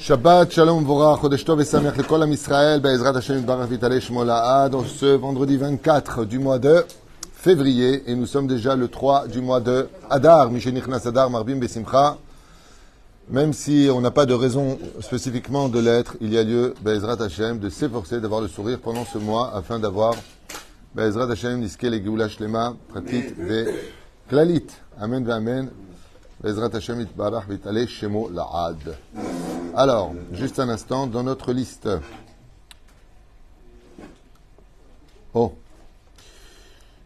Shabbat, Shalom, Vora, Chodesh Tov et Samer, l'école Am Israël, Be'ezrat Hashem, Barach Vitale, Shmola dans ce vendredi 24 du mois de février, et nous sommes déjà le 3 du mois de Adar, Mishenichnas Adar, Marbim Besimcha. Même si on n'a pas de raison spécifiquement de l'être, il y a lieu, Be'ezrat Hashem, de s'efforcer d'avoir le sourire pendant ce mois, afin d'avoir, Be'ezrat Hashem, Niske le Geoula Shlema, Pratit, Ve Klalit. Amen, Amen. Be'ezrat Hashem, Itbarach Vitale, Shemo La'ad. Alors, juste un instant, dans notre liste. Oh.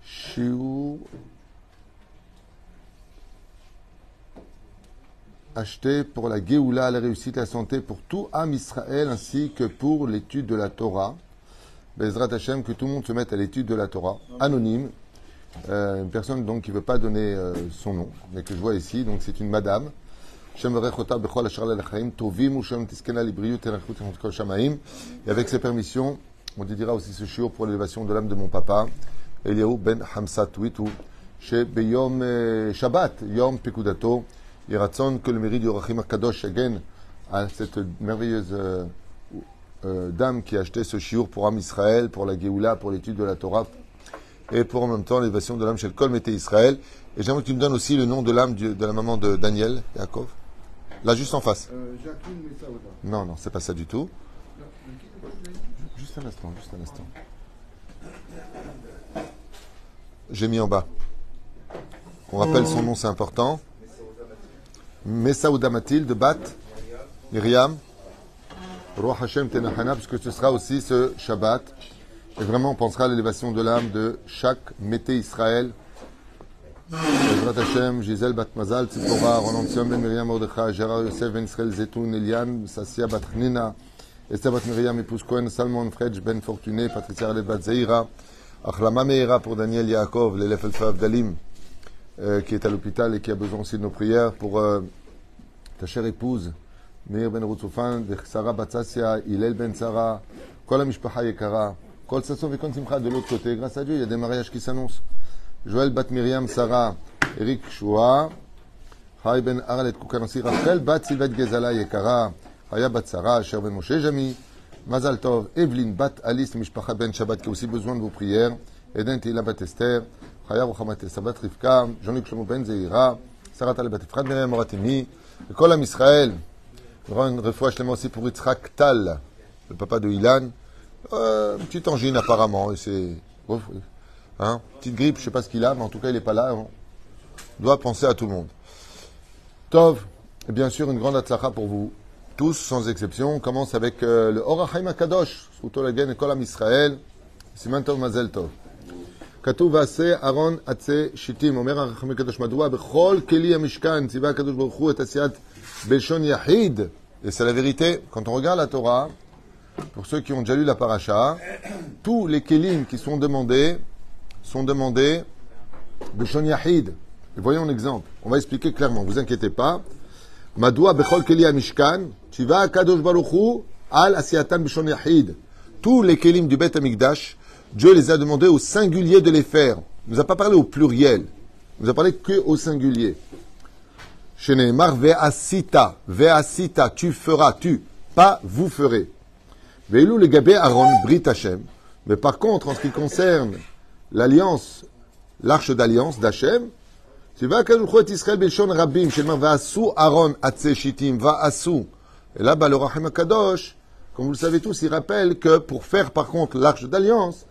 Shiur. Acheté pour la Géoula, la réussite, la santé, pour tout Am Israël, ainsi que pour l'étude de la Torah. Bezrat Hashem, que tout le monde se mette à l'étude de la Torah, anonyme. Euh, une personne donc qui ne veut pas donner euh, son nom, mais que je vois ici, donc c'est une madame. Et avec ses permissions, on dédiera aussi ce shiur pour l'élévation de l'âme de mon papa, Eliaou ben Hamsat Witu, chez Beyom Shabbat, Yom Pekudato, et Ratson que le mérite du Rachim Akadosh again à cette merveilleuse euh, euh, dame qui a acheté ce shiur pour Am Israël, pour la Géoula, pour l'étude de la Torah, et pour en même temps l'élévation de l'âme chez le Kol Israël. Et j'aimerais que tu me donnes aussi le nom de l'âme de la maman de Daniel, Yaakov. Là, juste en face. Euh, Jacqueline Messaouda. Non, non, c'est pas ça du tout. Juste un instant, juste un instant. J'ai mis en bas. On rappelle son nom, c'est important. Messaouda Mathilde, Bat, Myriam, Roi Hashem Tenachana, puisque ce sera aussi ce Shabbat. Et vraiment, on pensera à l'élévation de l'âme de chaque Mété Israël בעזרת השם, ז'יזל בת מזל, ציפורה, רונן ציון בן מרים מרדכי, ג'רר יוסף בן ישראל זיתון, אליאן, ססיה בת חנינה, אסתר בת מרים מפוס כהן, סלמון פריג' בן פורטוני, פטריציה רלב בת זעירה, החלמה מהירה pour Daniel Yaakov, l'élève Alpha Avdalim, euh, qui est à l'hôpital et qui a besoin aussi de nos prières, pour euh, ta chère épouse, מאיר בן רוצופן, ושרה בת ססיה, הלל בן שרה, כל המשפחה יקרה, כל ששון וכל שמחה de l'autre côté, grâce à Dieu, il Joël Bat Miriam Sarah, Eric Shua, Chai Ben Arlet Kukanasi, Rachel Bat Silvet Gezala Yekara, Chaya Bat Sarah, Cher Ben Moshe Jami, Mazal Tov, Evelyn Bat Alice Mishpacha Ben Shabbat qui a aussi besoin de vos prières, Eden Tila Bat Esther, Chaya Rochamat Sabat Rivka, Jean-Luc Ben Zeira, Sarah Tal Bat Efrat Miriam Moratimi, et Kol Am Israël. Une refoua aussi pour Yitzhak Tal, le papa de Ilan. Euh, angine apparemment, et c'est... Hein Petite grippe, je ne sais pas ce qu'il a, mais en tout cas, il n'est pas là. On doit penser à tout le monde. Tov, et bien sûr, une grande atzlacha pour vous tous, sans exception. On commence avec euh, le Orachaim Akadosh, Utolagen et Kolam Israël, Siman Tov Mazel Tov. כתוב ועשה אהרון עצי שיטים, אומר הרחמי הקדוש, מדוע בכל כלי המשכן ציווה הקדוש ברוך הוא את עשיית בלשון יחיד, et c'est la vérité, quand on regarde la Torah, pour ceux qui ont déjà lu la paracha, tous les kelim qui sont demandés, sont demandés Beshon Yahid. Voyons un exemple. On va expliquer clairement, vous inquiétez pas. Madoua Bechol Keli Mishkan, Tiva Kadosh Baruchu, Al Asiatan Beshon Yahid. Tous les kelim du Bet Amikdash, Dieu les a demandés au singulier de les faire. Il nous a pas parlé au pluriel. Il nous a parlé que au singulier. Ve'asita, Ve'asita, tu feras, tu, pas vous ferez. Ve'elu le Gabé Aaron, Brit Hashem. Mais par contre, en ce qui concerne l'alliance, l'arche d'alliance d'Hachem, à Israël Belshon Rabim, Va'asu Aaron Shitim, Va'asu. Et là, le Rahim Akadosh, comme vous le savez tous, il rappelle que pour faire par contre l'arche d'alliance,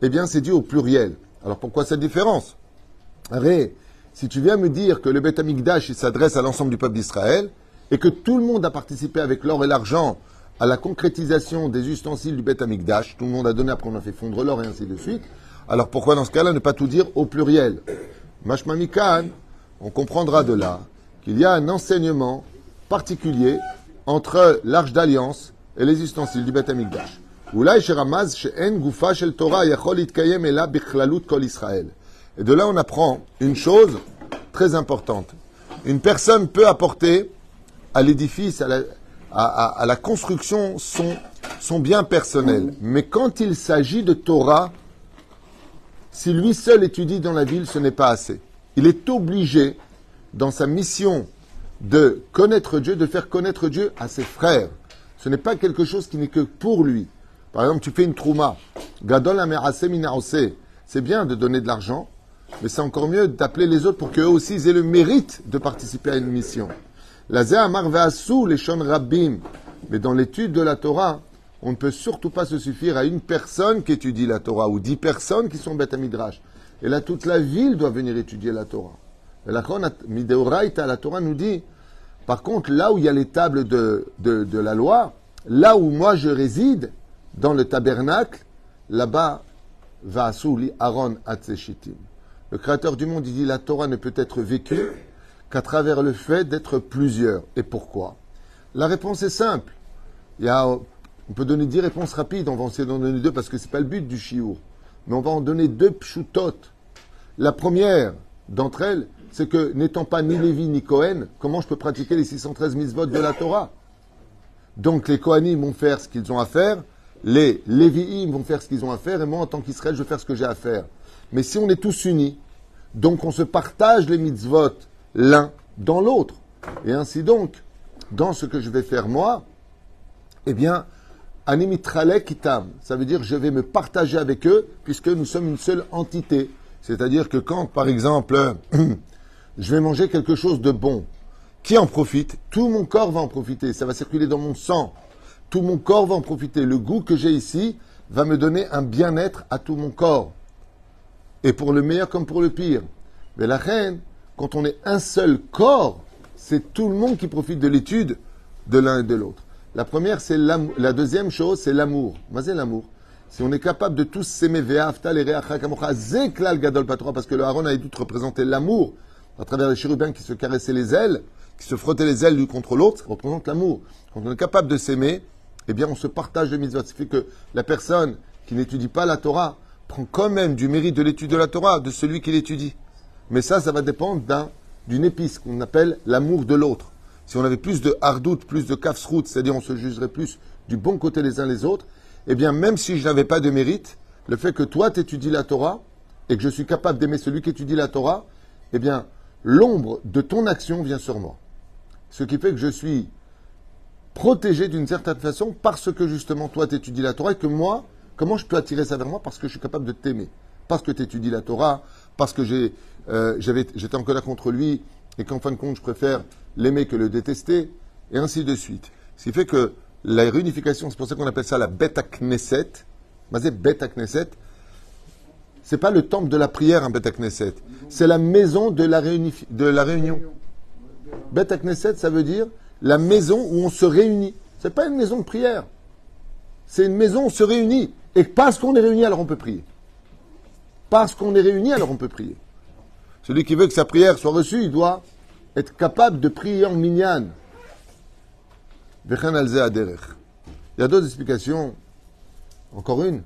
eh bien c'est dû au pluriel. Alors pourquoi cette différence? Arrête, si tu viens me dire que le Beth Amikdash s'adresse à l'ensemble du peuple d'Israël, et que tout le monde a participé avec l'or et l'argent à la concrétisation des ustensiles du Beth Amikdash, tout le monde a donné, après on a fait fondre l'or et ainsi de suite, alors pourquoi dans ce cas-là ne pas tout dire au pluriel? Mashmamikan, on comprendra de là qu'il y a un enseignement particulier entre l'arche d'alliance et les ustensiles du Beth Amikdash. Et de là, on apprend une chose très importante. Une personne peut apporter à l'édifice, à la, construction, son, son bien personnel. Mais quand il s'agit de Torah, si lui seul étudie dans la ville, ce n'est pas assez. Il est obligé, dans sa mission de connaître Dieu, de faire connaître Dieu à ses frères. Ce n'est pas quelque chose qui n'est que pour lui. Par exemple, tu fais une trouma. Gadol C'est bien de donner de l'argent, mais c'est encore mieux d'appeler les autres pour qu'eux aussi aient le mérite de participer à une mission. La amar les shon rabbim. Mais dans l'étude de la Torah, on ne peut surtout pas se suffire à une personne qui étudie la Torah ou dix personnes qui sont bêtes à midrash. Et là, toute la ville doit venir étudier la Torah. Et la la Torah nous dit, par contre, là où il y a les tables de, la loi, là où moi je réside, dans le tabernacle, là-bas, va Aaron Atzeshitim. Le Créateur du monde, il dit, la Torah ne peut être vécue qu'à travers le fait d'être plusieurs. Et pourquoi? La réponse est simple. On peut donner dix réponses rapides, on va essayer d'en donner deux parce que ce n'est pas le but du chiour. Mais on va en donner deux pshutot. La première d'entre elles, c'est que n'étant pas ni Lévi ni Cohen, comment je peux pratiquer les 613 mitzvot de la Torah? Donc les Kohanim vont faire ce qu'ils ont à faire, les Lévi'im vont faire ce qu'ils ont à faire, et moi en tant qu'Israël, je vais faire ce que j'ai à faire. Mais si on est tous unis, donc on se partage les mitzvot l'un dans l'autre. Et ainsi donc, dans ce que je vais faire moi, eh bien, kitam, ça veut dire je vais me partager avec eux puisque nous sommes une seule entité. C'est-à-dire que quand, par exemple, je vais manger quelque chose de bon, qui en profite? Tout mon corps va en profiter, ça va circuler dans mon sang. Tout mon corps va en profiter. Le goût que j'ai ici va me donner un bien-être à tout mon corps. Et pour le meilleur comme pour le pire. Mais la reine, quand on est un seul corps, c'est tout le monde qui profite de l'étude de l'un et de l'autre. La première, c'est. La deuxième chose, c'est l'amour. C'est l'amour. Si on est capable de tous s'aimer, gadol parce que le Haron a tout représenté l'amour à travers les chérubins qui se caressaient les ailes, qui se frottaient les ailes l'une contre l'autre, ça représente l'amour. Quand on est capable de s'aimer, eh bien, on se partage les mitzvot. Ce fait que la personne qui n'étudie pas la Torah prend quand même du mérite de l'étude de la Torah, de celui qui l'étudie. Mais ça, ça va dépendre d'un, d'une épice qu'on appelle l'amour de l'autre. Si on avait plus de hardout, plus de kafsrout, c'est-à-dire on se jugerait plus du bon côté les uns les autres, eh bien, même si je n'avais pas de mérite, le fait que toi t'étudies la Torah et que je suis capable d'aimer celui qui étudie la Torah, eh bien, l'ombre de ton action vient sur moi. Ce qui fait que je suis protégé d'une certaine façon parce que justement toi t'étudies la Torah et que moi, comment je peux attirer ça vers moi? Parce que je suis capable de t'aimer. Parce que tu la Torah, parce que j'ai, euh, j'étais en colère contre lui et qu'en fin de compte je préfère l'aimer que le détester, et ainsi de suite. Ce qui fait que la réunification, c'est pour ça qu'on appelle ça la Beta Knesset. Mais Beta Knesset, c'est pas le temple de la prière, un Beta Knesset. C'est la maison de la, réunion. Beta Knesset, ça veut dire la maison où on se réunit. C'est pas une maison de prière. C'est une maison où on se réunit. Et parce qu'on est réuni, alors on peut prier. Parce qu'on est réuni, alors on peut prier. Celui qui veut que sa prière soit reçue, il doit être capable de prier en minyan. Il y a d'autres explications. Encore une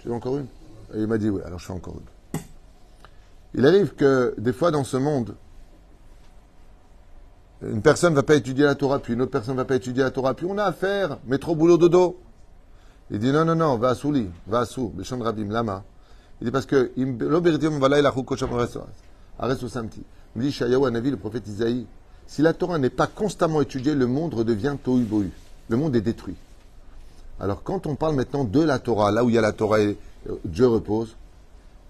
Tu veux encore une Et il m'a dit oui, alors je fais encore une. Il arrive que des fois dans ce monde, une personne ne va pas étudier la Torah, puis une autre personne ne va pas étudier la Torah, puis on a affaire, métro, boulot, dodo. Il dit non, non, non, va à Souli, va à Sou, Rabim, Lama. Il dit parce que, samedi. Il dit Shayahu Navi, le prophète Isaïe, si la Torah n'est pas constamment étudiée, le monde redevient tohu bohu. Le monde est détruit. Alors quand on parle maintenant de la Torah, là où il y a la Torah et euh, Dieu repose,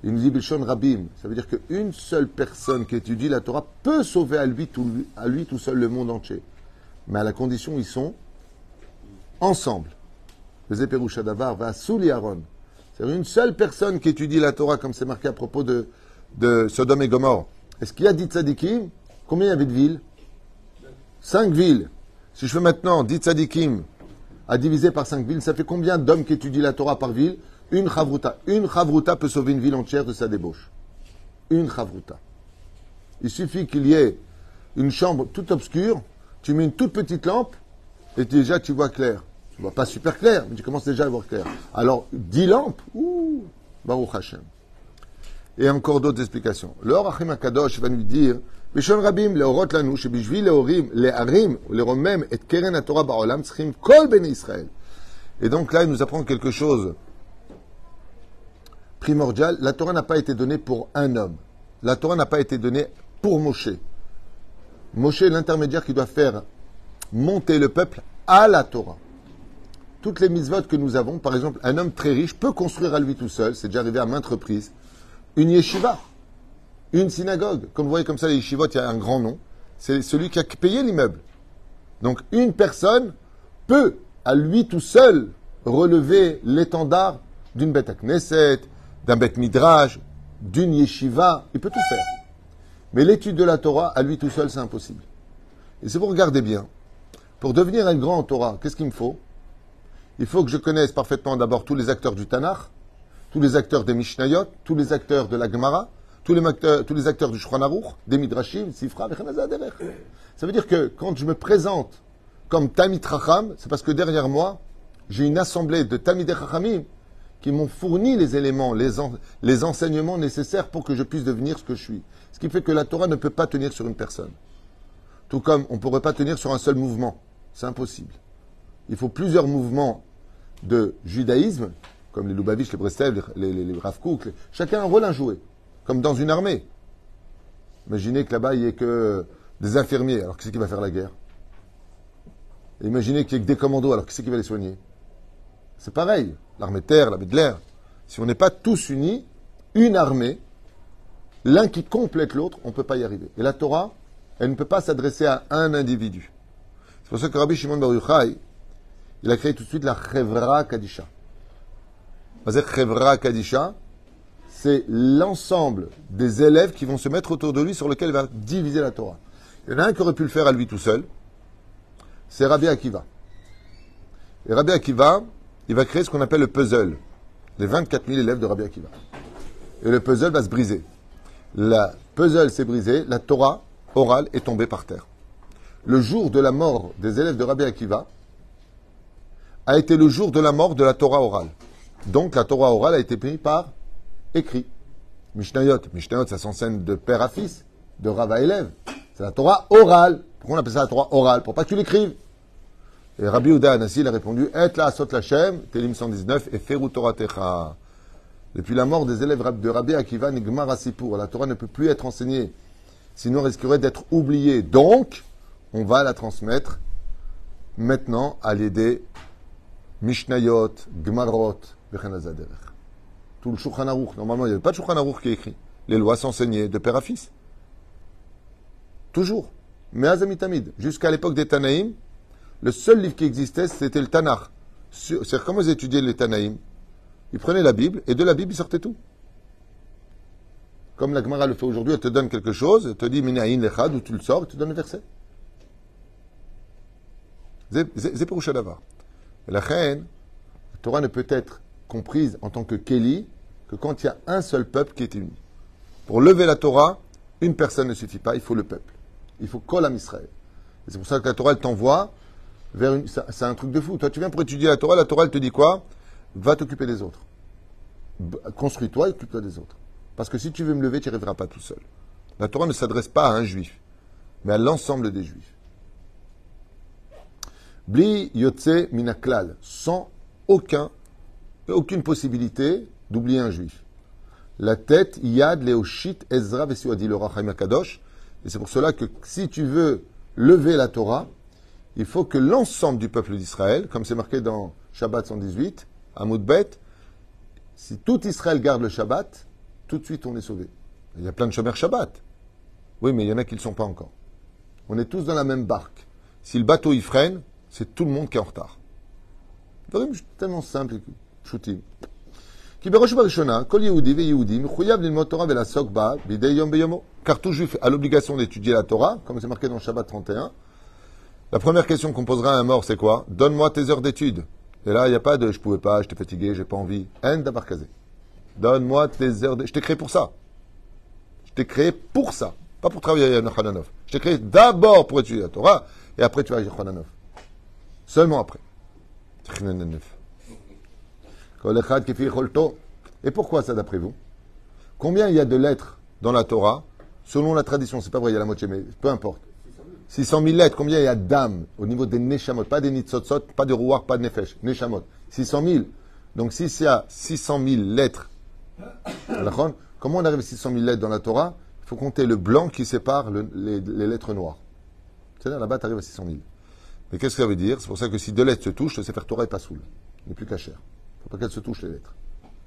il nous dit Bishon Rabim. Ça veut dire qu'une seule personne qui étudie la Torah peut sauver à lui, tout, seul le monde entier. Mais à la condition ils sont ensemble. Le Zéperouchadavar va sous Aaron. C'est une seule personne qui étudie la Torah, comme c'est marqué à propos de, de Sodome et Gomorre. Est-ce qu'il y a dit tzadikim? Combien il y avait de villes? Cinq villes. Si je fais maintenant dit tzadikim à diviser par cinq villes, ça fait combien d'hommes qui étudient la Torah par ville? Une chavruta. Une chavruta peut sauver une ville entière de sa débauche. Une chavruta. Il suffit qu'il y ait une chambre toute obscure, tu mets une toute petite lampe, et déjà tu vois clair. Tu vois pas super clair, mais tu commences déjà à voir clair. Alors, dix lampes, ouh, Baruch Hashem et encore d'autres explications. Le Achim Akadosh va nous dire Bishon Rabim, leorot lanu, shebishvi leorim, le'arim, le'romem, et keren ba'olam, kol ben Israël. Et donc là, il nous apprend quelque chose primordial. La Torah n'a pas été donnée pour un homme. La Torah n'a pas été donnée pour Moshe. Moshe est l'intermédiaire qui doit faire monter le peuple à la Torah. toutes les mitzvot que nous avons, par exemple, un homme très riche peut construire à lui tout seul, c'est déjà arrivé à maintes reprises, une yeshiva, une synagogue. Comme vous voyez comme ça, les yeshivot, il y a un grand nom. C'est celui qui a payé l'immeuble. Donc une personne peut, à lui tout seul, relever l'étendard d'une bête à Knesset, d'un bête Midrash, d'une yeshiva. Il peut tout faire. Mais l'étude de la Torah, à lui tout seul, c'est impossible. Et si vous regardez bien, pour devenir un grand en Torah, qu'est-ce qu'il me faut? Il faut que je connaisse parfaitement d'abord tous les acteurs du Tanakh, tous les acteurs des Mishnayot, tous les acteurs de la Gemara, tous les acteurs, tous les acteurs du Shulchan des Midrashim, Sifra, Ça veut dire que quand je me présente comme Tamid Racham, c'est parce que derrière moi, j'ai une assemblée de Tamid Rachamim qui m'ont fourni les éléments, les enseignements nécessaires pour que je puisse devenir ce que je suis. Ce qui fait que la Torah ne peut pas tenir sur une personne. Tout comme on ne pourrait pas tenir sur un seul mouvement. C'est impossible. Il faut plusieurs mouvements de judaïsme, comme les Lubavitch, les Breslev, les, les, chacun a un rôle à jouer, comme dans une armée. Imaginez que là-bas, il n'y ait que des infirmiers, alors qui c'est qui va faire la guerre? Imaginez qu'il n'y ait que des commandos, alors qui c'est qui va les soigner? C'est pareil, l'armée de terre, l'armée de l'air. Si on n'est pas tous unis, une armée, l'un qui complète l'autre, on ne peut pas y arriver. Et la Torah, elle ne peut pas s'adresser à un individu. C'est pour ça que Rabbi Shimon Bar Yochai, il a créé tout de suite la Chevra Kadisha. C'est l'ensemble des élèves qui vont se mettre autour de lui sur lequel il va diviser la Torah. Il y en a un qui aurait pu le faire à lui tout seul, c'est Rabbi Akiva. Et Rabbi Akiva, il va créer ce qu'on appelle le puzzle, les 24 000 élèves de Rabbi Akiva. Et le puzzle va se briser. La puzzle s'est brisé, la Torah orale est tombée par terre. Le jour de la mort des élèves de Rabbi Akiva a été le jour de la mort de la Torah orale. Donc la Torah orale a été prise par écrit. Mishnayot. Mishnayot, ça s'enseigne de père à fils, de Rav à élève. C'est la Torah orale. Pourquoi on appelle ça la Torah orale? Pour pas que tu l'écrives. Et Rabbi Uda Anassi a répondu Et la sot Lachem, Télim 119, et Ferou Torah Techa. Depuis la mort des élèves de Rabbi Akiva, Nigmar Asipour. La Torah ne peut plus être enseignée, sinon risquerait d'être oubliée. Donc, on va la transmettre maintenant à l'aider Mishnayot, Gmarot, Tout le Shulchan. Normalement, il n'y avait pas de Shulchan qui est écrit. Les lois s'enseignaient de père à fils. Toujours. Mais Azamitamid. Jusqu'à l'époque des Tanaïm, le seul livre qui existait, c'était le Tanakh. C'est comment ils étudiaient les Tanaïm? Ils prenaient la Bible, et de la Bible, ils sortaient tout. Comme la Gemara le fait aujourd'hui, elle te donne quelque chose, elle te dit Minaïn lechad, ou tu le sors, elle te donne le verset. C'est pour La reine, la Torah ne peut être comprise en tant que Kéli que quand il y a un seul peuple qui est uni. Pour lever la Torah, une personne ne suffit pas, il faut le peuple. Il faut Kol Israël. Et c'est pour ça que la Torah, elle t'envoie vers une. C'est un truc de fou. Toi, tu viens pour étudier la Torah, la Torah, elle te dit quoi? Va t'occuper des autres. Construis-toi et occupe-toi des autres. Parce que si tu veux me lever, tu n'y arriveras pas tout seul. La Torah ne s'adresse pas à un juif, mais à l'ensemble des juifs. Bli yotze minaklal, sans aucun, aucune possibilité d'oublier un juif. La tête, yad, leoshit, ezra, dit le Rachaim Akadosh, et c'est pour cela que si tu veux lever la Torah, il faut que l'ensemble du peuple d'Israël, comme c'est marqué dans Shabbat 118, à Moudbet, si tout Israël garde le Shabbat, tout de suite on est sauvé. Il y a plein de chômeurs Shabbat. Oui, mais il y en a qui ne le sont pas encore. On est tous dans la même barque. Si le bateau y freine, c'est tout le monde qui est en retard. C'est tellement simple, shooting. Car tout juif a l'obligation d'étudier la Torah, comme c'est marqué dans Shabbat 31. La première question qu'on posera à un mort, c'est quoi? Donne-moi tes heures d'études. Et là, il n'y a pas de je pouvais pas, j'étais fatigué, j'ai pas envie. En Donne-moi tes heures d'études. Je t'ai créé pour ça. Je t'ai créé pour ça. Pas pour travailler à Yohananov. Je t'ai créé d'abord pour étudier la Torah, et après tu vas à Yohananov. Seulement après. Et pourquoi ça d'après vous? Combien il y a de lettres dans la Torah Selon la tradition, c'est pas vrai, il y a la moitié, mais peu importe. 600 000 lettres, combien il y a d'âmes au niveau des Neshamot Pas des Nitzotzot, pas de Rouar, pas de Nefesh. Neshamot. 600 000. Donc s'il y a 600 000 lettres, comment on arrive à 600 000 lettres dans la Torah? Il faut compter le blanc qui sépare les, lettres noires. C'est-à-dire là-bas, tu arrives à 600 000. Mais qu'est-ce que ça veut dire? C'est pour ça que si deux lettres se touchent, le Sefer Torah est pas saoul. Il n'est plus cachère. Il ne faut pas qu'elles se touchent les lettres.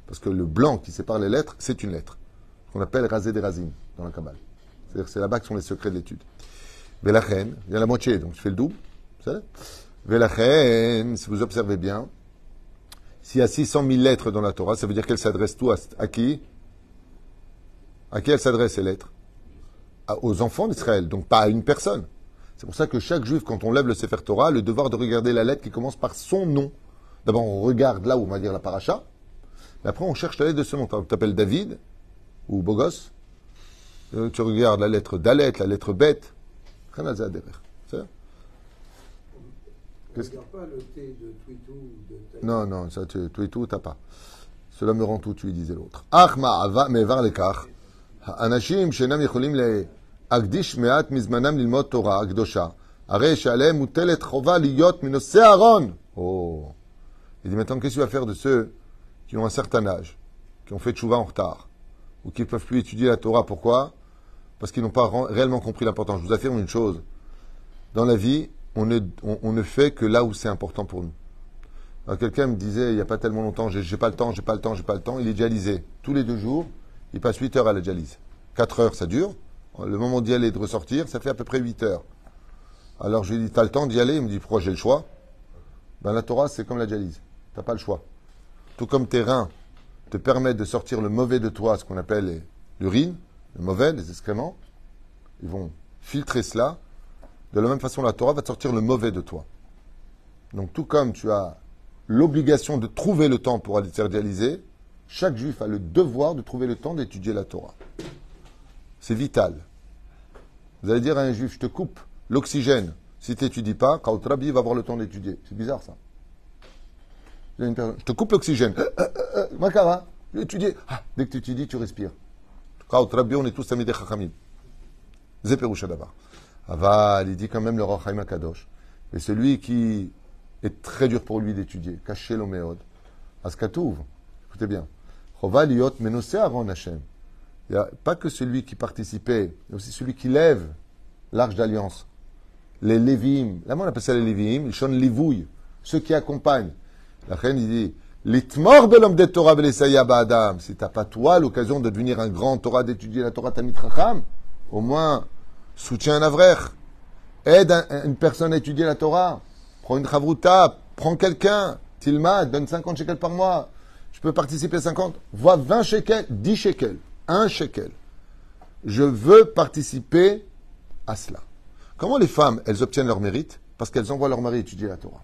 Parce que le blanc qui sépare les lettres, c'est une lettre. Qu'on appelle rasé des racines dans la Kabbale. C'est-à-dire que c'est là-bas que sont les secrets de l'étude. Velachen, il y a la moitié, donc tu fais le double. Velachen, si vous observez bien, s'il y a 600 000 lettres dans la Torah, ça veut dire qu'elles s'adressent tout à, qui? À qui elles s'adressent ces lettres? Aux enfants d'Israël, donc pas à une personne. C'est pour ça que chaque juif, quand on lève le Sefer Torah, a le devoir de regarder la lettre qui commence par son nom. D'abord, on regarde là où on va dire la paracha. Et après, on cherche la lettre de ce nom. Tu t'appelles David ou Bogos. Euh, tu regardes la lettre Dalet, la lettre Bête. Rien à derrière. C'est Qu'est-ce que... pas le thé de Twitou de Non, non, ça, tu, Twitou, t'as pas. Cela me rend tout, tu disait l'autre. Achma ava mevar lekach. האנשים שאינם יכולים להקדיש מעט מזמנם ללמוד תורה הקדושה, הרי שעליהם מוטלת חובה להיות מנושא ארון. Oh. Il dit maintenant, qu'est-ce que tu vas faire de ceux qui ont un certain âge, qui ont fait tchouva en retard, ou qui ne peuvent plus étudier la Torah? Pourquoi? Parce qu'ils n'ont pas réellement compris l'importance. Je vous affirme une chose. Dans la vie, on ne, fait que là où c'est important pour nous. Quelqu'un me disait il n'y a pas tellement longtemps, j'ai pas le temps, j'ai pas le temps, j'ai pas le temps. Il est dialysé. Tous les deux jours, il passe 8 heures à la dialyse. 4 heures, ça dure. Le moment d'y aller et de ressortir, ça fait à peu près 8 heures. Alors je lui dis, as le temps d'y aller? Il me dit, pourquoi j'ai le choix? Ben la Torah, c'est comme la dialyse. T'as pas le choix. Tout comme tes reins te permettent de sortir le mauvais de toi, ce qu'on appelle l'urine, le mauvais, les excréments, ils vont filtrer cela de la même façon, la Torah va te sortir le mauvais de toi. Donc, tout comme tu as l'obligation de trouver le temps pour aller te réaliser, chaque juif a le devoir de trouver le temps d'étudier la Torah. C'est vital. Vous allez dire à un juif, je te coupe l'oxygène. Si tu n'étudies pas, Kautrabi va avoir le temps d'étudier. C'est bizarre ça. Je te coupe l'oxygène. Makara, vais étudier. Ah, dès que tu étudies, tu respires. Kautrabi, on est tous amis des Chachamim. Zéperusha d'abord. Aval, il dit quand même le Rochaim Akadosh. Et celui qui est très dur pour lui d'étudier, caché l'oméod, Askatouv, écoutez bien, Liot Aaron Hashem. Il n'y a pas que celui qui participait, a aussi celui qui lève l'arche d'alliance. Les Lévim, là on appelle ça les Lévim, ils chonnent livouille, ceux qui accompagnent. La reine, il dit, L'itmor de l'homme des Torah Adam. Si t'as pas toi l'occasion de devenir un grand Torah, d'étudier la Torah Tamit au moins soutiens un avrer, aide une personne à étudier la Torah, prends une chavruta, prends quelqu'un, tilma, donne 50 shekels par mois, je peux participer à 50, vois 20 shekels, 10 shekels, 1 shekel. Je veux participer à cela. Comment les femmes, elles obtiennent leur mérite? Parce qu'elles envoient leur mari étudier la Torah.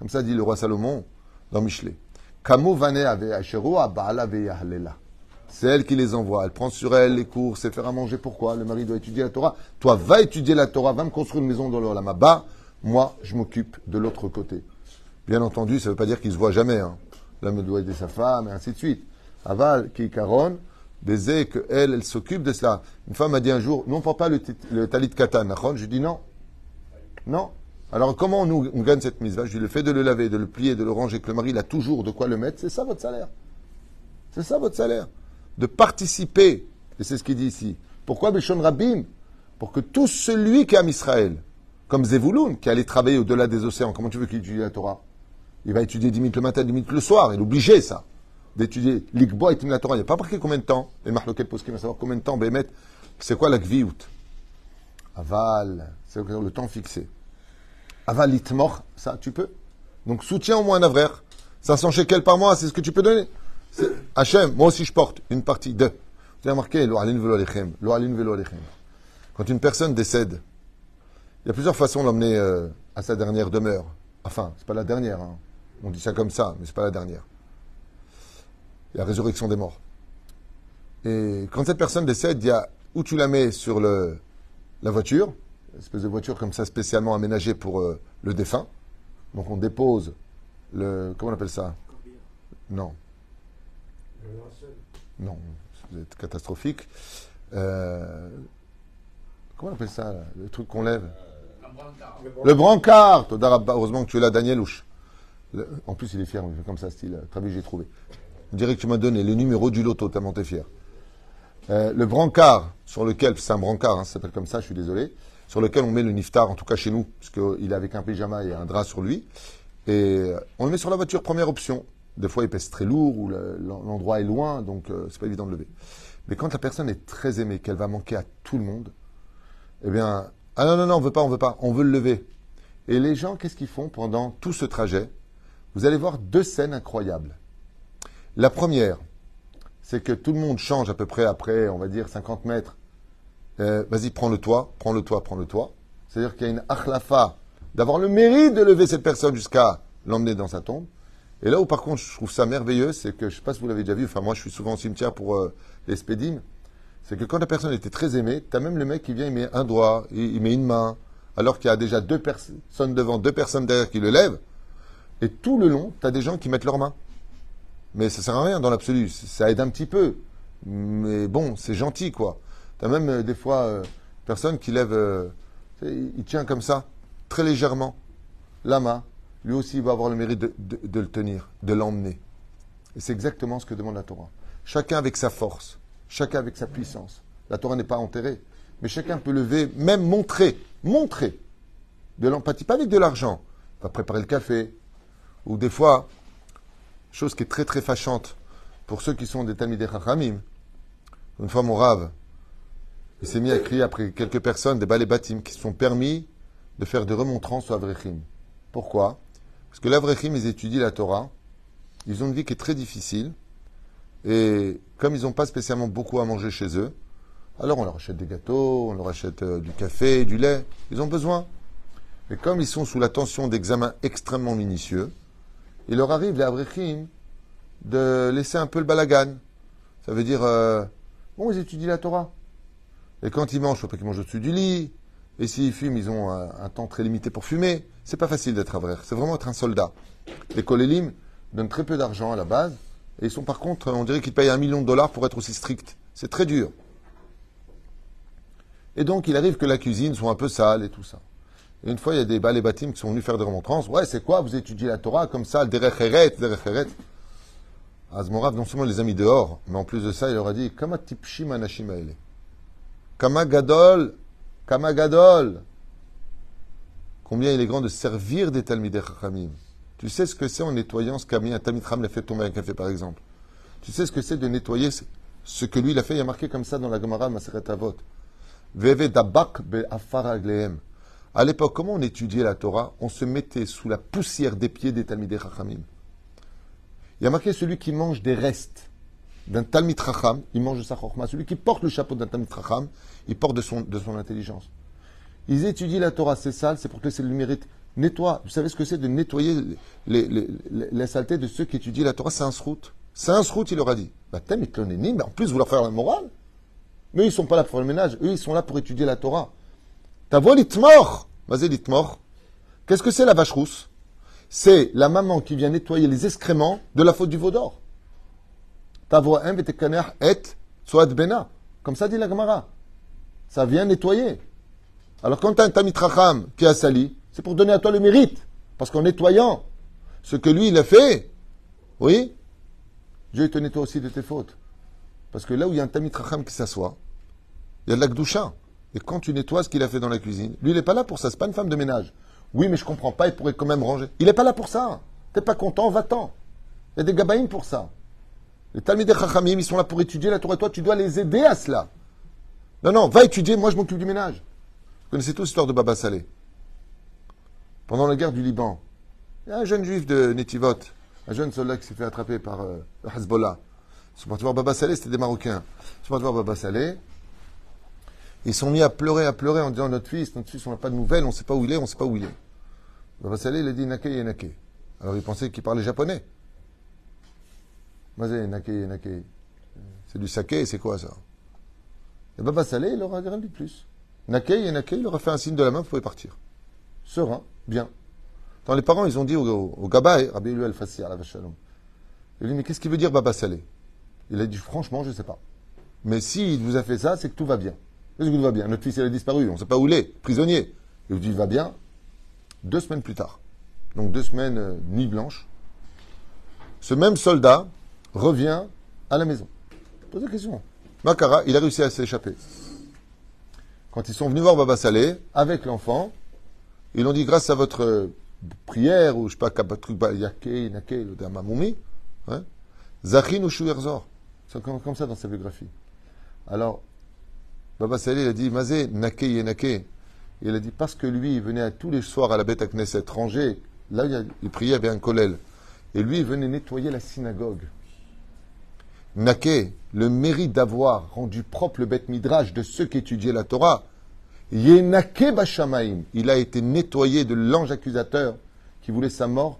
Comme ça dit le roi Salomon dans Michelet. C'est elle qui les envoie. Elle prend sur elle les cours, c'est faire à manger. Pourquoi? Le mari doit étudier la Torah. Toi, va étudier la Torah, va me construire une maison dans l'Olama. Bah, moi, je m'occupe de l'autre côté. Bien entendu, ça ne veut pas dire qu'il se voit jamais. Hein. L'homme doit aider sa femme, et ainsi de suite. Aval, qui caronne, baiser, que elle, elle s'occupe de cela. Une femme m'a dit un jour, non, on prend pas le, le talit katan. Je dis non. Non? Alors, comment on, gagne cette mise Je dis le fait de le laver, de le plier, de le ranger, que le mari a toujours de quoi le mettre, c'est ça votre salaire. C'est ça votre salaire de participer, et c'est ce qu'il dit ici. Pourquoi Bishon Rabim Pour que tout celui qui aime Israël, comme Zevouloun, qui allait travailler au-delà des océans, comment tu veux qu'il étudie la Torah? Il va étudier 10 minutes le matin, 10 minutes le soir, il est obligé ça, d'étudier l'Ikbo et la Torah. Il n'y a pas marqué combien de temps, et Marloquet Poskim va savoir combien de temps, Bémet, c'est quoi la Gviout? Aval, c'est le temps fixé? Aval itmor, ça tu peux. Donc soutiens au moins un avrer. 500 shekels par mois, c'est ce que tu peux donner. Hachem, moi aussi je porte une partie de. Vous avez remarqué, quand une personne décède, il y a plusieurs façons de l'emmener euh, à sa dernière demeure. Enfin, c'est pas la dernière. Hein. On dit ça comme ça, mais c'est pas la dernière. Il y a résurrection des morts. Et quand cette personne décède, il y a où tu la mets sur le, la voiture, une espèce de voiture comme ça spécialement aménagée pour euh, le défunt. Donc on dépose le. Comment on appelle ça? Non. Non, c'est catastrophique. Euh, comment on appelle ça, le truc qu'on lève? Le brancard Heureusement que tu es là, Daniel en plus, il est fier, il fait comme ça, style. Très bien, j'ai trouvé. Je dirais que tu m'as donné les numéros du loto, tellement t'es fier. Euh, le brancard sur lequel, c'est un brancard, hein, ça s'appelle comme ça, je suis désolé, sur lequel on met le niftar, en tout cas chez nous, parce qu'il est avec un pyjama et un drap sur lui. Et on le met sur la voiture, première option. Des fois, il pèse très lourd ou l'endroit est loin, donc euh, c'est pas évident de lever. Mais quand la personne est très aimée, qu'elle va manquer à tout le monde, eh bien, ah non, non, non, on veut pas, on veut pas, on veut le lever. Et les gens, qu'est-ce qu'ils font pendant tout ce trajet? Vous allez voir deux scènes incroyables. La première, c'est que tout le monde change à peu près après, on va dire, 50 mètres. Euh, vas-y, prends le toit, prends le toit, prends le toit. C'est-à-dire qu'il y a une achlafa d'avoir le mérite de lever cette personne jusqu'à l'emmener dans sa tombe. Et là où par contre je trouve ça merveilleux, c'est que je ne sais pas si vous l'avez déjà vu, enfin moi je suis souvent au cimetière pour euh, les spédimes, c'est que quand la personne était très aimée, tu as même le mec qui vient, il met un doigt, il, met une main, alors qu'il y a déjà deux personnes devant, deux personnes derrière qui le lèvent, et tout le long, tu as des gens qui mettent leurs mains. Mais ça sert à rien dans l'absolu, ça aide un petit peu, mais bon, c'est gentil quoi. Tu as même euh, des fois euh, personne qui lève, il tient comme ça, très légèrement, la main, lui aussi il va avoir le mérite de, le tenir, de l'emmener. Et c'est exactement ce que demande la Torah. Chacun avec sa force, chacun avec sa puissance. La Torah n'est pas enterrée, mais chacun peut lever, même montrer, montrer de l'empathie, pas avec de l'argent. Il va préparer le café, ou des fois, chose qui est très très fâchante pour ceux qui sont des Talmidei Chachamim. Une fois, mon rave, il s'est mis à crier après quelques personnes, des balais bâtim, qui se sont permis de faire des remontrances au Avrechim. Pourquoi? Parce que l'Avrechim, ils étudient la Torah. Ils ont une vie qui est très difficile. Et comme ils n'ont pas spécialement beaucoup à manger chez eux, alors on leur achète des gâteaux, on leur achète euh, du café, du lait. Ils ont besoin. Mais comme ils sont sous la tension d'examens extrêmement minutieux, il leur arrive, les Avrechim, de laisser un peu le balagan. Ça veut dire, euh, bon, ils étudient la Torah. Et quand ils mangent, il faut pas qu'ils mangent au-dessus du lit. Et s'ils fument, ils ont un, temps très limité pour fumer. C'est pas facile d'être vrai. C'est vraiment être un soldat. Les Kolélim donnent très peu d'argent à la base. Et ils sont par contre, on dirait qu'ils payent un million de dollars pour être aussi stricts. C'est très dur. Et donc, il arrive que la cuisine soit un peu sale et tout ça. Et une fois, il y a des bâtiments qui sont venus faire des remontrances. Ouais, c'est quoi? Vous étudiez la Torah comme ça, derecheret, derecheret. Azmorav, non seulement les a mis dehors, mais en plus de ça, il leur a dit Kama tipshim anashimaele. Kama gadol Kamagadol. Combien il est grand de servir des Talmidei Chachamim. Tu sais ce que c'est en nettoyant ce qu'a mis un Talmid l'a fait tomber un café, par exemple. Tu sais ce que c'est de nettoyer ce que lui, il a fait? Il y a marqué comme ça dans la Gemara Maseret Avot. Veve dabak be À l'époque, comment on étudiait la Torah? On se mettait sous la poussière des pieds des Talmidei Chachamim. Il y a marqué celui qui mange des restes d'un Talmid Chacham, il mange de sa chorma. Celui qui porte le chapeau d'un Talmid Chacham, il porte de son, de son intelligence. Ils étudient la Torah, c'est sale, c'est pour que c'est le mérite. Nettoie. Vous savez ce que c'est de nettoyer les, les, les, de ceux qui étudient la Torah? C'est un srout. C'est un srout, il leur a dit. Bah, mais en plus, vous leur faire la morale. Mais ils ne sont pas là pour le ménage. Eux, ils sont là pour étudier la Torah. T'as vu l'itmor Vas-y, l'itmor. Qu'est-ce que c'est la vache rousse? C'est la maman qui vient nettoyer les excréments de la faute du veau d'or. Et soit bena. Comme ça dit la Gemara ça vient nettoyer. Alors quand tu as un tamit qui a sali, c'est pour donner à toi le mérite. Parce qu'en nettoyant ce que lui, il a fait, oui, Dieu te nettoie aussi de tes fautes. Parce que là où il y a un tamit qui s'assoit, il y a de la Et quand tu nettoies ce qu'il a fait dans la cuisine, lui, il n'est pas là pour ça. C'est pas une femme de ménage. Oui, mais je comprends pas, il pourrait quand même ranger. Il n'est pas là pour ça. T'es pas content, va-t'en. Il y a des gabaïnes pour ça. Les Talmidei Chachamim, ils sont là pour étudier la Torah. Toi, tu dois les aider à cela. Non, non, va étudier, moi je m'occupe du ménage. Vous connaissez tous l'histoire de Baba Saleh. Pendant la guerre du Liban, il y a un jeune juif de Netivot, un jeune soldat qui s'est fait attraper par euh, le Hezbollah. Ils sont partis voir Baba Saleh, c'était des Marocains. Ils sont partis voir Baba Saleh. Ils sont mis à pleurer, à pleurer en disant Notre fils, notre fils, on n'a pas de nouvelles, on ne sait pas où il est, on ne sait pas où il est. Baba Saleh, il a dit Nake Nake. Alors il pensait qu'il parlait japonais. C'est du saké, c'est quoi ça? Et Baba Saleh, il aura rien de plus. Nakei et il aura fait un signe de la main, vous pouvez partir. Serein, bien. Dans les parents, ils ont dit au, au, Gaba, Rabbi Elu al-Fassi, la Vachalom. Il dit, mais qu'est-ce qu'il veut dire Baba Saleh? Il a dit, franchement, je ne sais pas. Mais s'il vous a fait ça, c'est que tout va bien. Qu'est-ce que tout va bien? Notre fils, il a disparu, on ne sait pas où il est, prisonnier. Il vous dit, il va bien. Deux semaines plus tard, donc deux semaines, euh, nuit blanche, ce même soldat revient à la maison. Posez la question. Makara, il a réussi à s'échapper. quand ils sont venus voir Baba Salé, avec l'enfant, ils ont dit grâce à votre prière, ou je sais pas, yake, nake, le damamoumi, hein, Zachin ou Shuerzor. C'est comme ça dans sa biographie. Alors, Baba Salé, il a dit, Mazé, nake, yenake. Il a dit, parce que lui, il venait tous les soirs à la bête à Knesset, rangé, là, il priait, avec un kollel. Et lui, il venait nettoyer la synagogue. Nake, le mérite d'avoir rendu propre le bête midrash de ceux qui étudiaient la Torah, Yenake Bashamaim, il a été nettoyé de l'ange accusateur qui voulait sa mort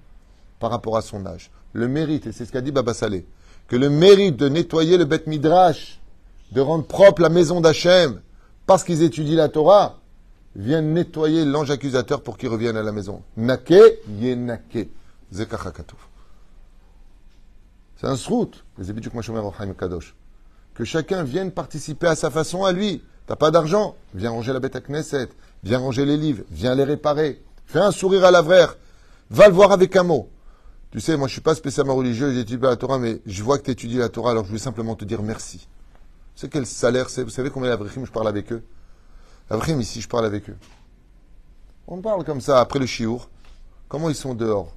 par rapport à son âge. Le mérite, et c'est ce qu'a dit Baba Saleh, que le mérite de nettoyer le bête midrash, de rendre propre la maison d'Hachem, parce qu'ils étudient la Torah, vient nettoyer l'ange accusateur pour qu'il revienne à la maison. Nake, Yenake. Zekachakatouf. C'est un srout, Kadosh. Que chacun vienne participer à sa façon à lui. T'as pas d'argent Viens ranger la bête à Knesset. Viens ranger les livres. Viens les réparer. Fais un sourire à l'avraire. Va le voir avec un mot. Tu sais, moi je suis pas spécialement religieux, j'étudie la Torah, mais je vois que tu étudies la Torah, alors je voulais simplement te dire merci. C'est quel salaire c'est Vous savez combien l'Avrichim, je parle avec eux? L'Avrichim, ici, je parle avec eux. On parle comme ça après le chiour. Comment ils sont dehors?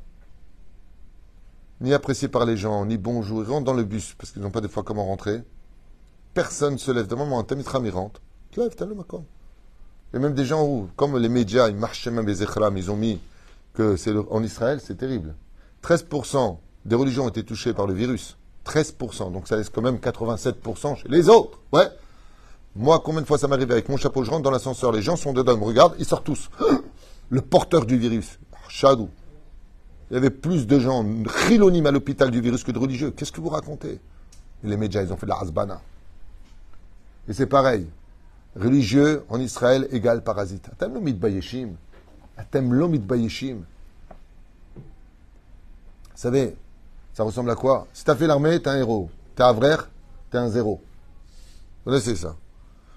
Ni apprécié par les gens, ni bonjour. Ils rentrent dans le bus parce qu'ils n'ont pas des fois comment rentrer. Personne ne se lève. De moment, un tamitra rentre. Lève, t'as le macon. Et même des gens où, comme les médias, ils marchent même les échram, ils ont mis que c'est en Israël, c'est terrible. 13% des religions ont été touchées par le virus. 13%. Donc ça laisse quand même 87% chez les autres. Ouais. Moi, combien de fois ça m'arrive avec mon chapeau, je rentre dans l'ascenseur, les gens sont dedans, ils me regardent, ils sortent tous. Le porteur du virus. Chadou. Il y avait plus de gens chilonimes à l'hôpital du virus que de religieux. Qu'est-ce que vous racontez? Les médias, ils ont fait de la hasbana. Et c'est pareil. Religieux en Israël égale parasite. Atem lomit bayeshim. Atem lomit bayeshim. Vous savez, ça ressemble à quoi? Si t'as fait l'armée, t'es un héros. T'es vrai, t'es un zéro. Vous connaissez ça?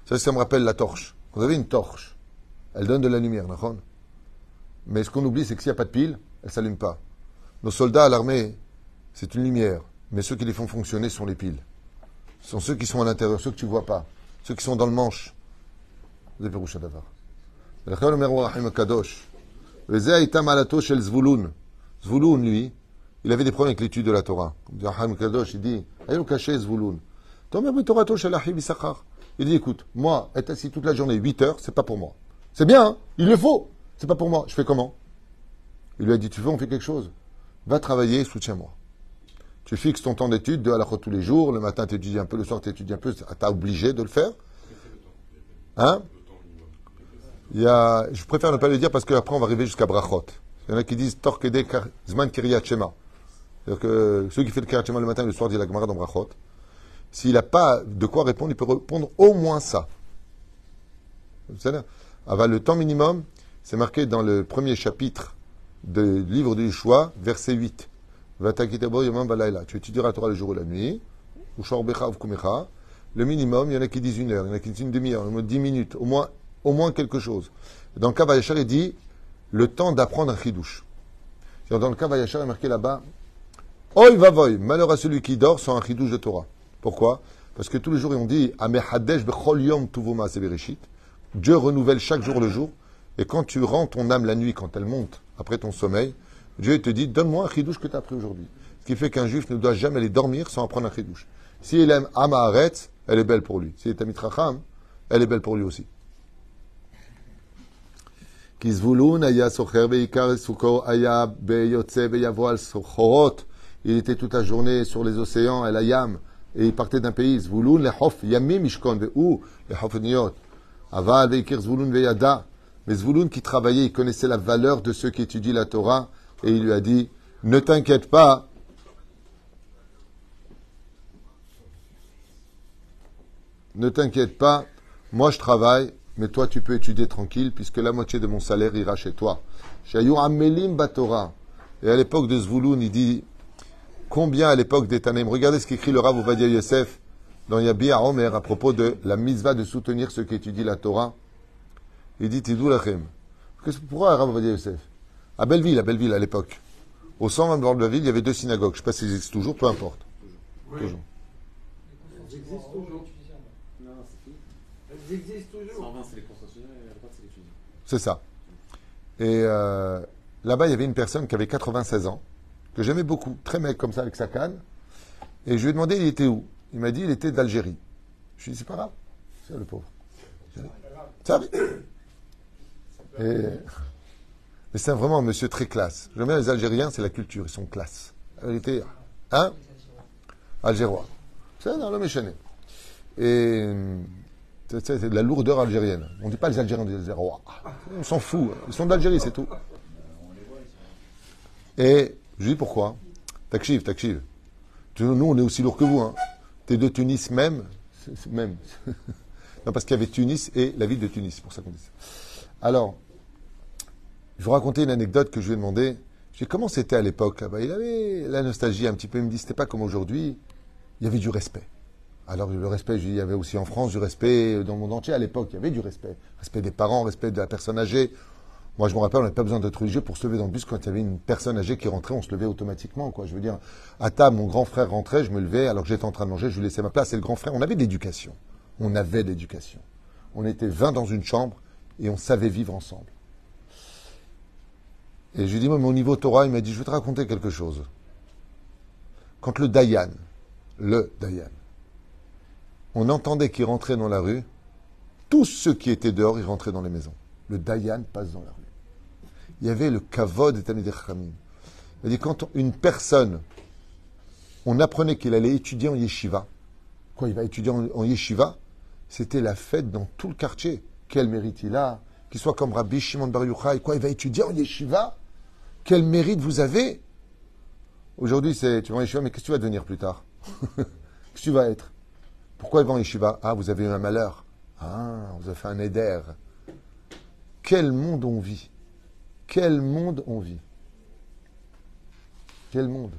Ça, ça me rappelle la torche. Vous avez une torche. Elle donne de la lumière, Mais ce qu'on oublie, c'est que s'il n'y a pas de pile, elle ne s'allume pas. Nos soldats à l'armée, c'est une lumière, mais ceux qui les font fonctionner sont les piles. Ce sont ceux qui sont à l'intérieur, ceux que tu ne vois pas, ceux qui sont dans le manche. Zvulun, lui, il avait des problèmes avec l'étude de la Torah. Il dit, il dit, écoute, moi, être assis toute la journée, 8 heures, c'est pas pour moi. C'est bien, hein? Il le faut, c'est pas pour moi. Je fais comment? Il lui a dit, tu veux, on fait quelque chose? Va travailler, soutiens-moi. Tu fixes ton temps d'étude, de halachot tous les jours, le matin tu étudies un peu, le soir tu étudies un peu, tu as obligé de le faire. Hein? Il y a, Je préfère ne pas le dire parce qu'après on va arriver jusqu'à brachot. Il y en a qui disent Torkede Zman Kiryat Shema. C'est-à-dire que celui qui fait le Kiryat le matin et le soir dit la Gemara dans brachot. S'il n'a pas de quoi répondre, il peut répondre au moins ça. C'est-à-dire, le temps minimum, c'est marqué dans le premier chapitre du livre du choix, verset 8. Tu étudieras la Torah le jour et la nuit. Le minimum, il y en a qui disent une heure, il y en a qui disent une demi-heure, dix minutes, au moins, au moins quelque chose. Dans le cas Vayachar, il dit le temps d'apprendre un chidouche. Dans le cas Vayachar, il est marqué là-bas Oi vavoy, malheur à celui qui dort sans un chidouche de Torah. Pourquoi? Parce que tous les jours, ils ont dit Dieu renouvelle chaque jour le jour. Et quand tu rends ton âme la nuit, quand elle monte après ton sommeil, Dieu te dit Donne-moi un chidouche que tu as appris aujourd'hui. Ce qui fait qu'un juif ne doit jamais aller dormir sans apprendre un chidouche. S'il aime Amaharet, elle est belle pour lui. S'il est Amitracham, elle est belle pour lui aussi. Il était toute la journée sur les océans, et Yam, et il partait d'un pays. Zvulun, le Hof, Yamim, Mishkon, ou le Hof Zvulun, Veyada. Mais Zvouloun qui travaillait, il connaissait la valeur de ceux qui étudient la Torah et il lui a dit Ne t'inquiète pas. Ne t'inquiète pas, moi je travaille, mais toi tu peux étudier tranquille puisque la moitié de mon salaire ira chez toi. Amelim Batora. Et à l'époque de Zvouloun, il dit Combien à l'époque d'Etanem Regardez ce qu'écrit le Rav Ovadia Yosef dans Yabi Omer à propos de la misva de soutenir ceux qui étudient la Torah. Il dit Tidou Lachem. Pourquoi Rav Ovadia Yosef? À Belleville, à Belleville à l'époque. Au 120 de la ville, il y avait deux synagogues. Je ne sais pas s'ils existent toujours, peu importe. Oui. Toujours. Elles existent toujours. Non, Elles existent toujours. 120, c'est les concessions. C'est ça. Et euh, là-bas, il y avait une personne qui avait 96 ans, que j'aimais beaucoup, très mec comme ça, avec sa canne. Et je lui ai demandé, il était où? Il m'a dit, il était d'Algérie. Je lui ai dit, c'est pas grave. C'est le pauvre. Ça arrive. Et... Mais c'est vraiment un monsieur très classe. J'aime bien les Algériens, c'est la culture, ils sont classe. La vérité, hein? Algérois. C'est dans méchané. Et c'est de la lourdeur algérienne. On ne dit pas les Algériens, on dit les Algérois. On s'en fout. Ils sont d'Algérie, c'est tout. Et je lui dis pourquoi? Takchiv, takchiv. Nous, on est aussi lourd que vous. Hein. T'es de Tunis même. même. non, parce qu'il y avait Tunis et la ville de Tunis, pour ça qu'on dit ça. Alors, je vous raconter une anecdote que je lui ai demandé. Je lui comment c'était à l'époque là-bas? Il avait la nostalgie un petit peu. Il me dit, c'était pas comme aujourd'hui. Il y avait du respect. Alors le respect, il y avait aussi en France du respect dans le monde entier. À l'époque, il y avait du respect. Respect des parents, respect de la personne âgée. Moi, je me rappelle, on n'avait pas besoin d'être religieux pour se lever dans le bus. Quand il y avait une personne âgée qui rentrait, on se levait automatiquement. Je veux dire, à table, mon grand frère rentrait, je me levais alors que j'étais en train de manger, je lui laissais ma place. Et le grand frère, on avait de l'éducation. On avait de l'éducation. On était 20 dans une chambre et on savait vivre ensemble. Et je lui dis, moi, au niveau Torah, il m'a dit, je vais te raconter quelque chose. Quand le Dayan, le Dayan, on entendait qu'il rentrait dans la rue, tous ceux qui étaient dehors, ils rentraient dans les maisons. Le Dayan passe dans la rue. Il y avait le Kavod et Tamid Khamim. Il dit quand une personne, on apprenait qu'il allait étudier en yeshiva, quoi, il va étudier en, yeshiva, c'était la fête dans tout le quartier. Quel mérite il a? Qu'il soit comme Rabbi Shimon Bar Yochai, quoi, il va étudier en yeshiva? Quel mérite vous avez Aujourd'hui, c'est tu vas en yeshiva, mais qu'est-ce que tu vas devenir plus tard Qu'est-ce que tu vas être pourquoi ils vont Yeshiva Ah, vous avez eu un malheur. Ah, vous avez fait un éder. Quel monde on vit Quel monde on vit Quel monde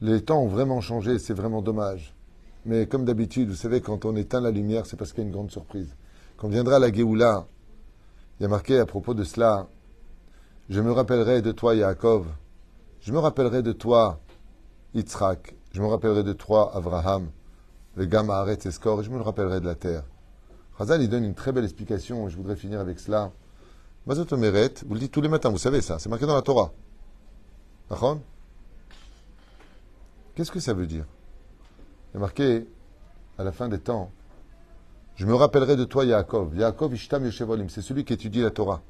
Les temps ont vraiment changé, c'est vraiment dommage. Mais comme d'habitude, vous savez, quand on éteint la lumière, c'est parce qu'il y a une grande surprise. Quand viendra la Géoula, il y a marqué à propos de cela, je me rappellerai de toi, Yaakov, je me rappellerai de toi, Yitzhak, je me rappellerai de toi, Abraham, le Gamma Aret Escor, je me rappellerai de la terre. Chazal, il donne une très belle explication, je voudrais finir avec cela. Mazot Omeret, vous le dites tous les matins, vous savez ça, c'est marqué dans la Torah. D'accord? Qu'est-ce que ça veut dire? Il est marqué, à la fin des temps, je me rappellerai de toi, Yaakov. Yaakov Ishtam Yeshevolim, c'est celui qui étudie la Torah.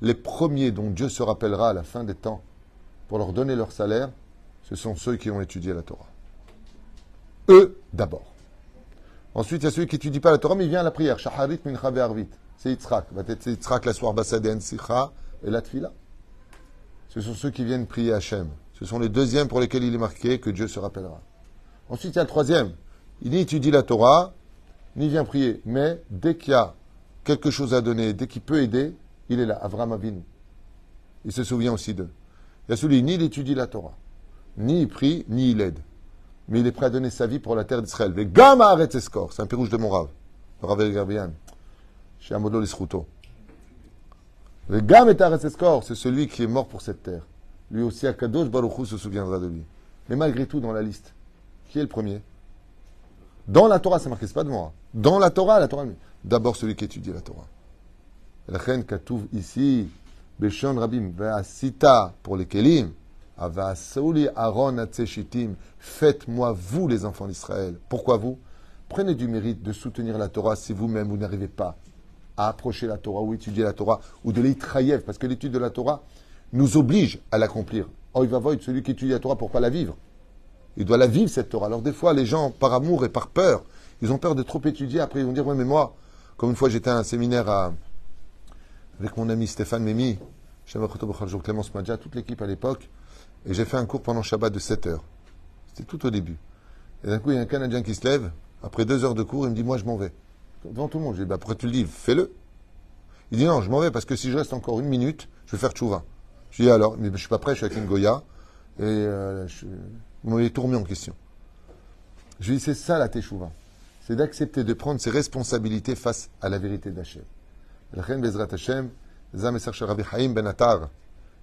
Les premiers dont Dieu se rappellera à la fin des temps pour leur donner leur salaire, ce sont ceux qui ont étudié la Torah eux d'abord. Ensuite, il y a celui qui n'étudie pas la Torah, mais il vient à la prière. Shaharit mincha. C'est Yitzhak. C'est Yitzhak la soir basaden sicha et la. Ce sont ceux qui viennent prier Hachem. Ce sont les deuxièmes pour lesquels il est marqué que Dieu se rappellera. Ensuite, il y a le troisième. Il étudie la Torah, ni vient prier. Mais dès qu'il y a quelque chose à donner, dès qu'il peut aider, il est là. Avram Avinu. Il se souvient aussi d'eux. Il y a celui, ni il étudie la Torah, ni il prie, ni il aide mais il est prêt à donner sa vie pour la terre d'Israël. C'est un pérouge de mon rave. Le rave Garbian. Chez Amodlo Lisruto. Le Gam c'est celui qui est mort pour cette terre. Lui aussi, Akadosh Baruchou se souviendra de lui. Mais malgré tout, dans la liste, qui est le premier? Dans la Torah, c'est marqué, c'est pas de moi. Dans la Torah, la Torah. D'abord, celui qui étudie la Torah. La reine Katouv ici, Beshon Rabim, Sita pour les Kelim. Aaron Faites-moi, vous, les enfants d'Israël. Pourquoi vous? Prenez du mérite de soutenir la Torah si vous-même, vous, n'arrivez pas à approcher la Torah ou étudier la Torah ou de l'itrayev, parce que l'étude de la Torah nous oblige à l'accomplir. Oh, il va voir celui qui étudie la Torah pour pas la vivre. Il doit la vivre, cette Torah. Alors, des fois, les gens, par amour et par peur, ils ont peur de trop étudier. Après, ils vont dire, ouais, mais moi, comme une fois, j'étais à un séminaire avec mon ami Stéphane Mémy, Clémence Madja, toute l'équipe à l'époque, et j'ai fait un cours pendant Shabbat de 7 heures. C'était tout au début. Et d'un coup, il y a un Canadien qui se lève. Après deux heures de cours, il me dit Moi, je m'en vais. Devant tout le monde. Je dis bah, Pourquoi tu le dis Fais-le. Il dit Non, je m'en vais parce que si je reste encore une minute, je vais faire tchouva. Je dis Alors, mais je suis pas prêt, je suis avec une Goya. Et euh, je, vous m'avez remis en question. Je lui dis C'est ça la teshuva. C'est d'accepter de prendre ses responsabilités face à la vérité d'Hachem. Bezrat Hashem, Ben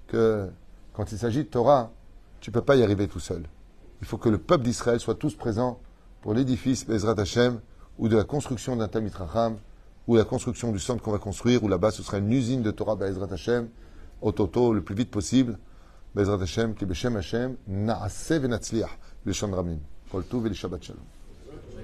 que quand il s'agit de Torah, tu ne peux pas y arriver tout seul. Il faut que le peuple d'Israël soit tous présents pour l'édifice Bezrat Hashem ou de la construction d'un Tamit Racham ou la construction du centre qu'on va construire, ou là-bas ce sera une usine de Torah Be'ezrat Hashem, au Toto, le plus vite possible. Be'ezrat Hashem, ki Beshem Hashem, na'aseh v'natzliach, le Ramim. Kol tuv et Shabbat Shalom.